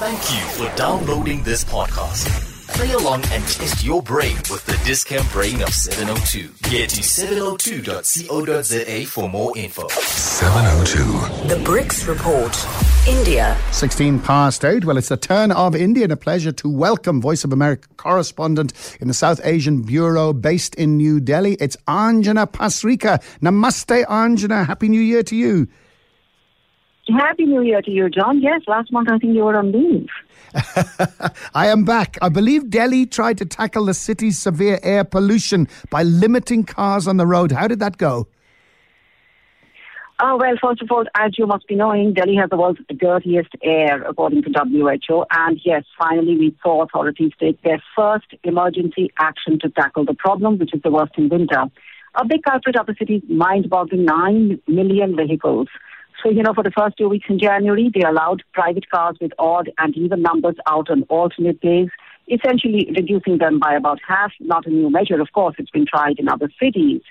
Thank you for downloading this podcast. Play along and test your brain with the Discount Brain of 702. Get to 702.co.za for more info. 702. The BRICS Report. India. 16 past 8. Well, it's the turn of India and a pleasure to welcome Voice of America correspondent in the South Asian Bureau based in New Delhi. It's Anjana Pasricha. Namaste, Anjana. Happy New Year to you. Happy New Year to you, John. Yes, last month I think you were on leave. I am back. I believe Delhi tried to tackle the city's severe air pollution by limiting cars on the road. How did that go? Oh, well, first of all, as you must be knowing, Delhi has the world's dirtiest air, according to WHO. And yes, finally, we saw authorities take their first emergency action to tackle the problem, which is the worst in winter. A big culprit of the city's mind boggling 9 million vehicles. So, you know, for the first two weeks in January, they allowed private cars with odd and even numbers out on alternate days, essentially reducing them by about half. Not a new measure, of course, it's been tried in other cities.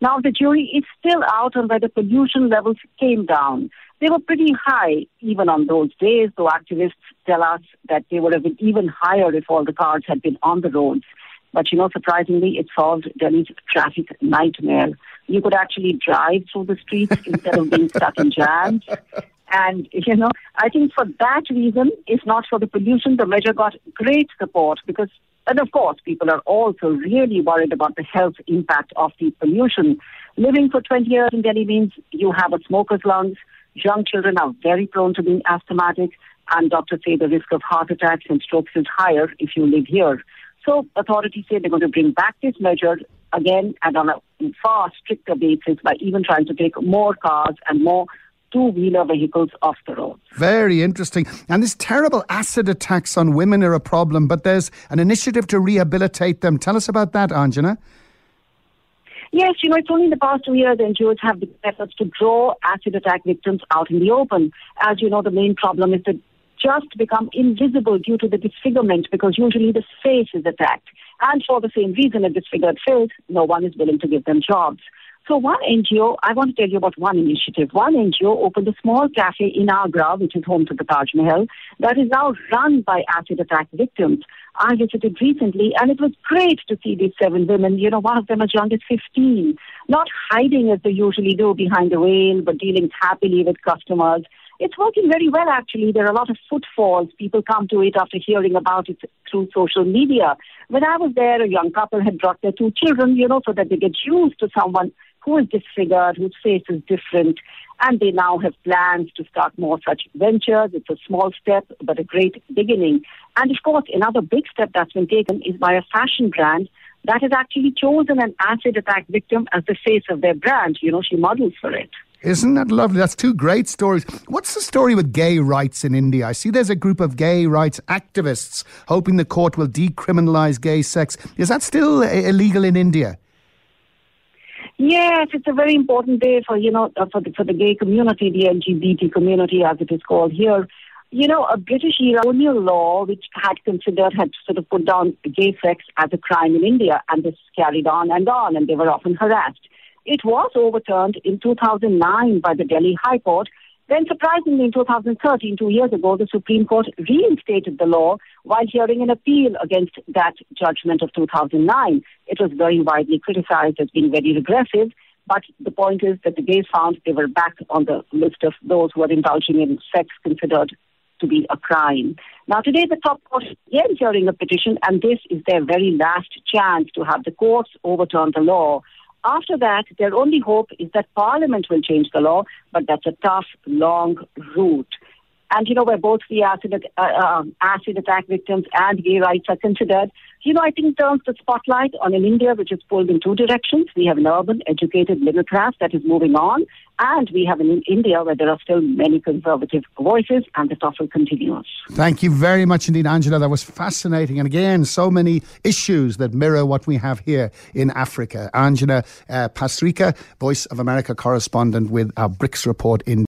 Now, the jury is still out on whether pollution levels came down. They were pretty high even on those days, though activists tell us that they would have been even higher if all the cars had been on the roads. But, you know, surprisingly, it solved Delhi's traffic nightmare. You could actually drive through the streets instead of being stuck in jams. And, you know, I think for that reason, if not for the pollution, the measure got great support because, and of course, people are also really worried about the health impact of the pollution. Living for 20 years in Delhi means you have a smoker's lungs. Young children are very prone to being asthmatic, and doctors say the risk of heart attacks and strokes is higher if you live here. So authorities say they're going to bring back this measure again and on a far stricter basis by even trying to take more cars and more two-wheeler vehicles off the road. Very interesting. And this terrible acid attacks on women are a problem, but there's an initiative to rehabilitate them. Tell us about that, Anjana. Yes, you know, it's only in the past two years NGOs have the efforts to draw acid attack victims out in the open. As you know, the main problem is that just become invisible due to the disfigurement because usually the face is attacked. And for the same reason, a disfigured face, no one is willing to give them jobs. So one NGO, I want to tell you about one initiative. One NGO opened a small cafe in Agra, which is home to the Taj Mahal, that is now run by acid attack victims. I visited recently, and it was great to see these seven women, you know, one of them as young as 15, not hiding as they usually do behind the veil, but dealing happily with customers. It's working very well, actually. There are a lot of footfalls. People come to it after hearing about it through social media. When I was there, a young couple had brought their two children, you know, so that they get used to someone who is disfigured, whose face is different, and they now have plans to start more such ventures. It's a small step, but a great beginning. And of course, another big step that's been taken is by a fashion brand that has actually chosen an acid attack victim as the face of their brand. You know, she models for it. Isn't that lovely? That's two great stories. What's the story with gay rights in India? I see there's a group of gay rights activists hoping the court will decriminalize gay sex. Is that still illegal in India? Yes, it's a very important day for you know uh, for the, for the gay community, the LGBT community, as it is called here. You know, a British colonial law which had considered had sort of put down gay sex as a crime in India, and this carried on and on, and they were often harassed. It was overturned in 2009 by the Delhi High Court, then, surprisingly, in 2013, two years ago, the Supreme Court reinstated the law while hearing an appeal against that judgment of 2009. It was very widely criticized as being very regressive, but the point is that the gays found they were back on the list of those who are indulging in sex considered to be a crime. Now, today, the top court is again hearing a petition, and this is their very last chance to have the courts overturn the law. After that, their only hope is that Parliament will change the law, but that's a tough, long route. And, you know, where both the acid, uh, uh, acid attack victims and gay rights are considered, you know, I think turns the spotlight on an India which is pulled in two directions. We have an urban, educated middle class that is moving on, and we have an India where there are still many conservative voices, and the tussle continues. Thank you very much indeed, Angela. That was fascinating. And again, so many issues that mirror what we have here in Africa. Angela uh, Pasricha, Voice of America correspondent with our BRICS report in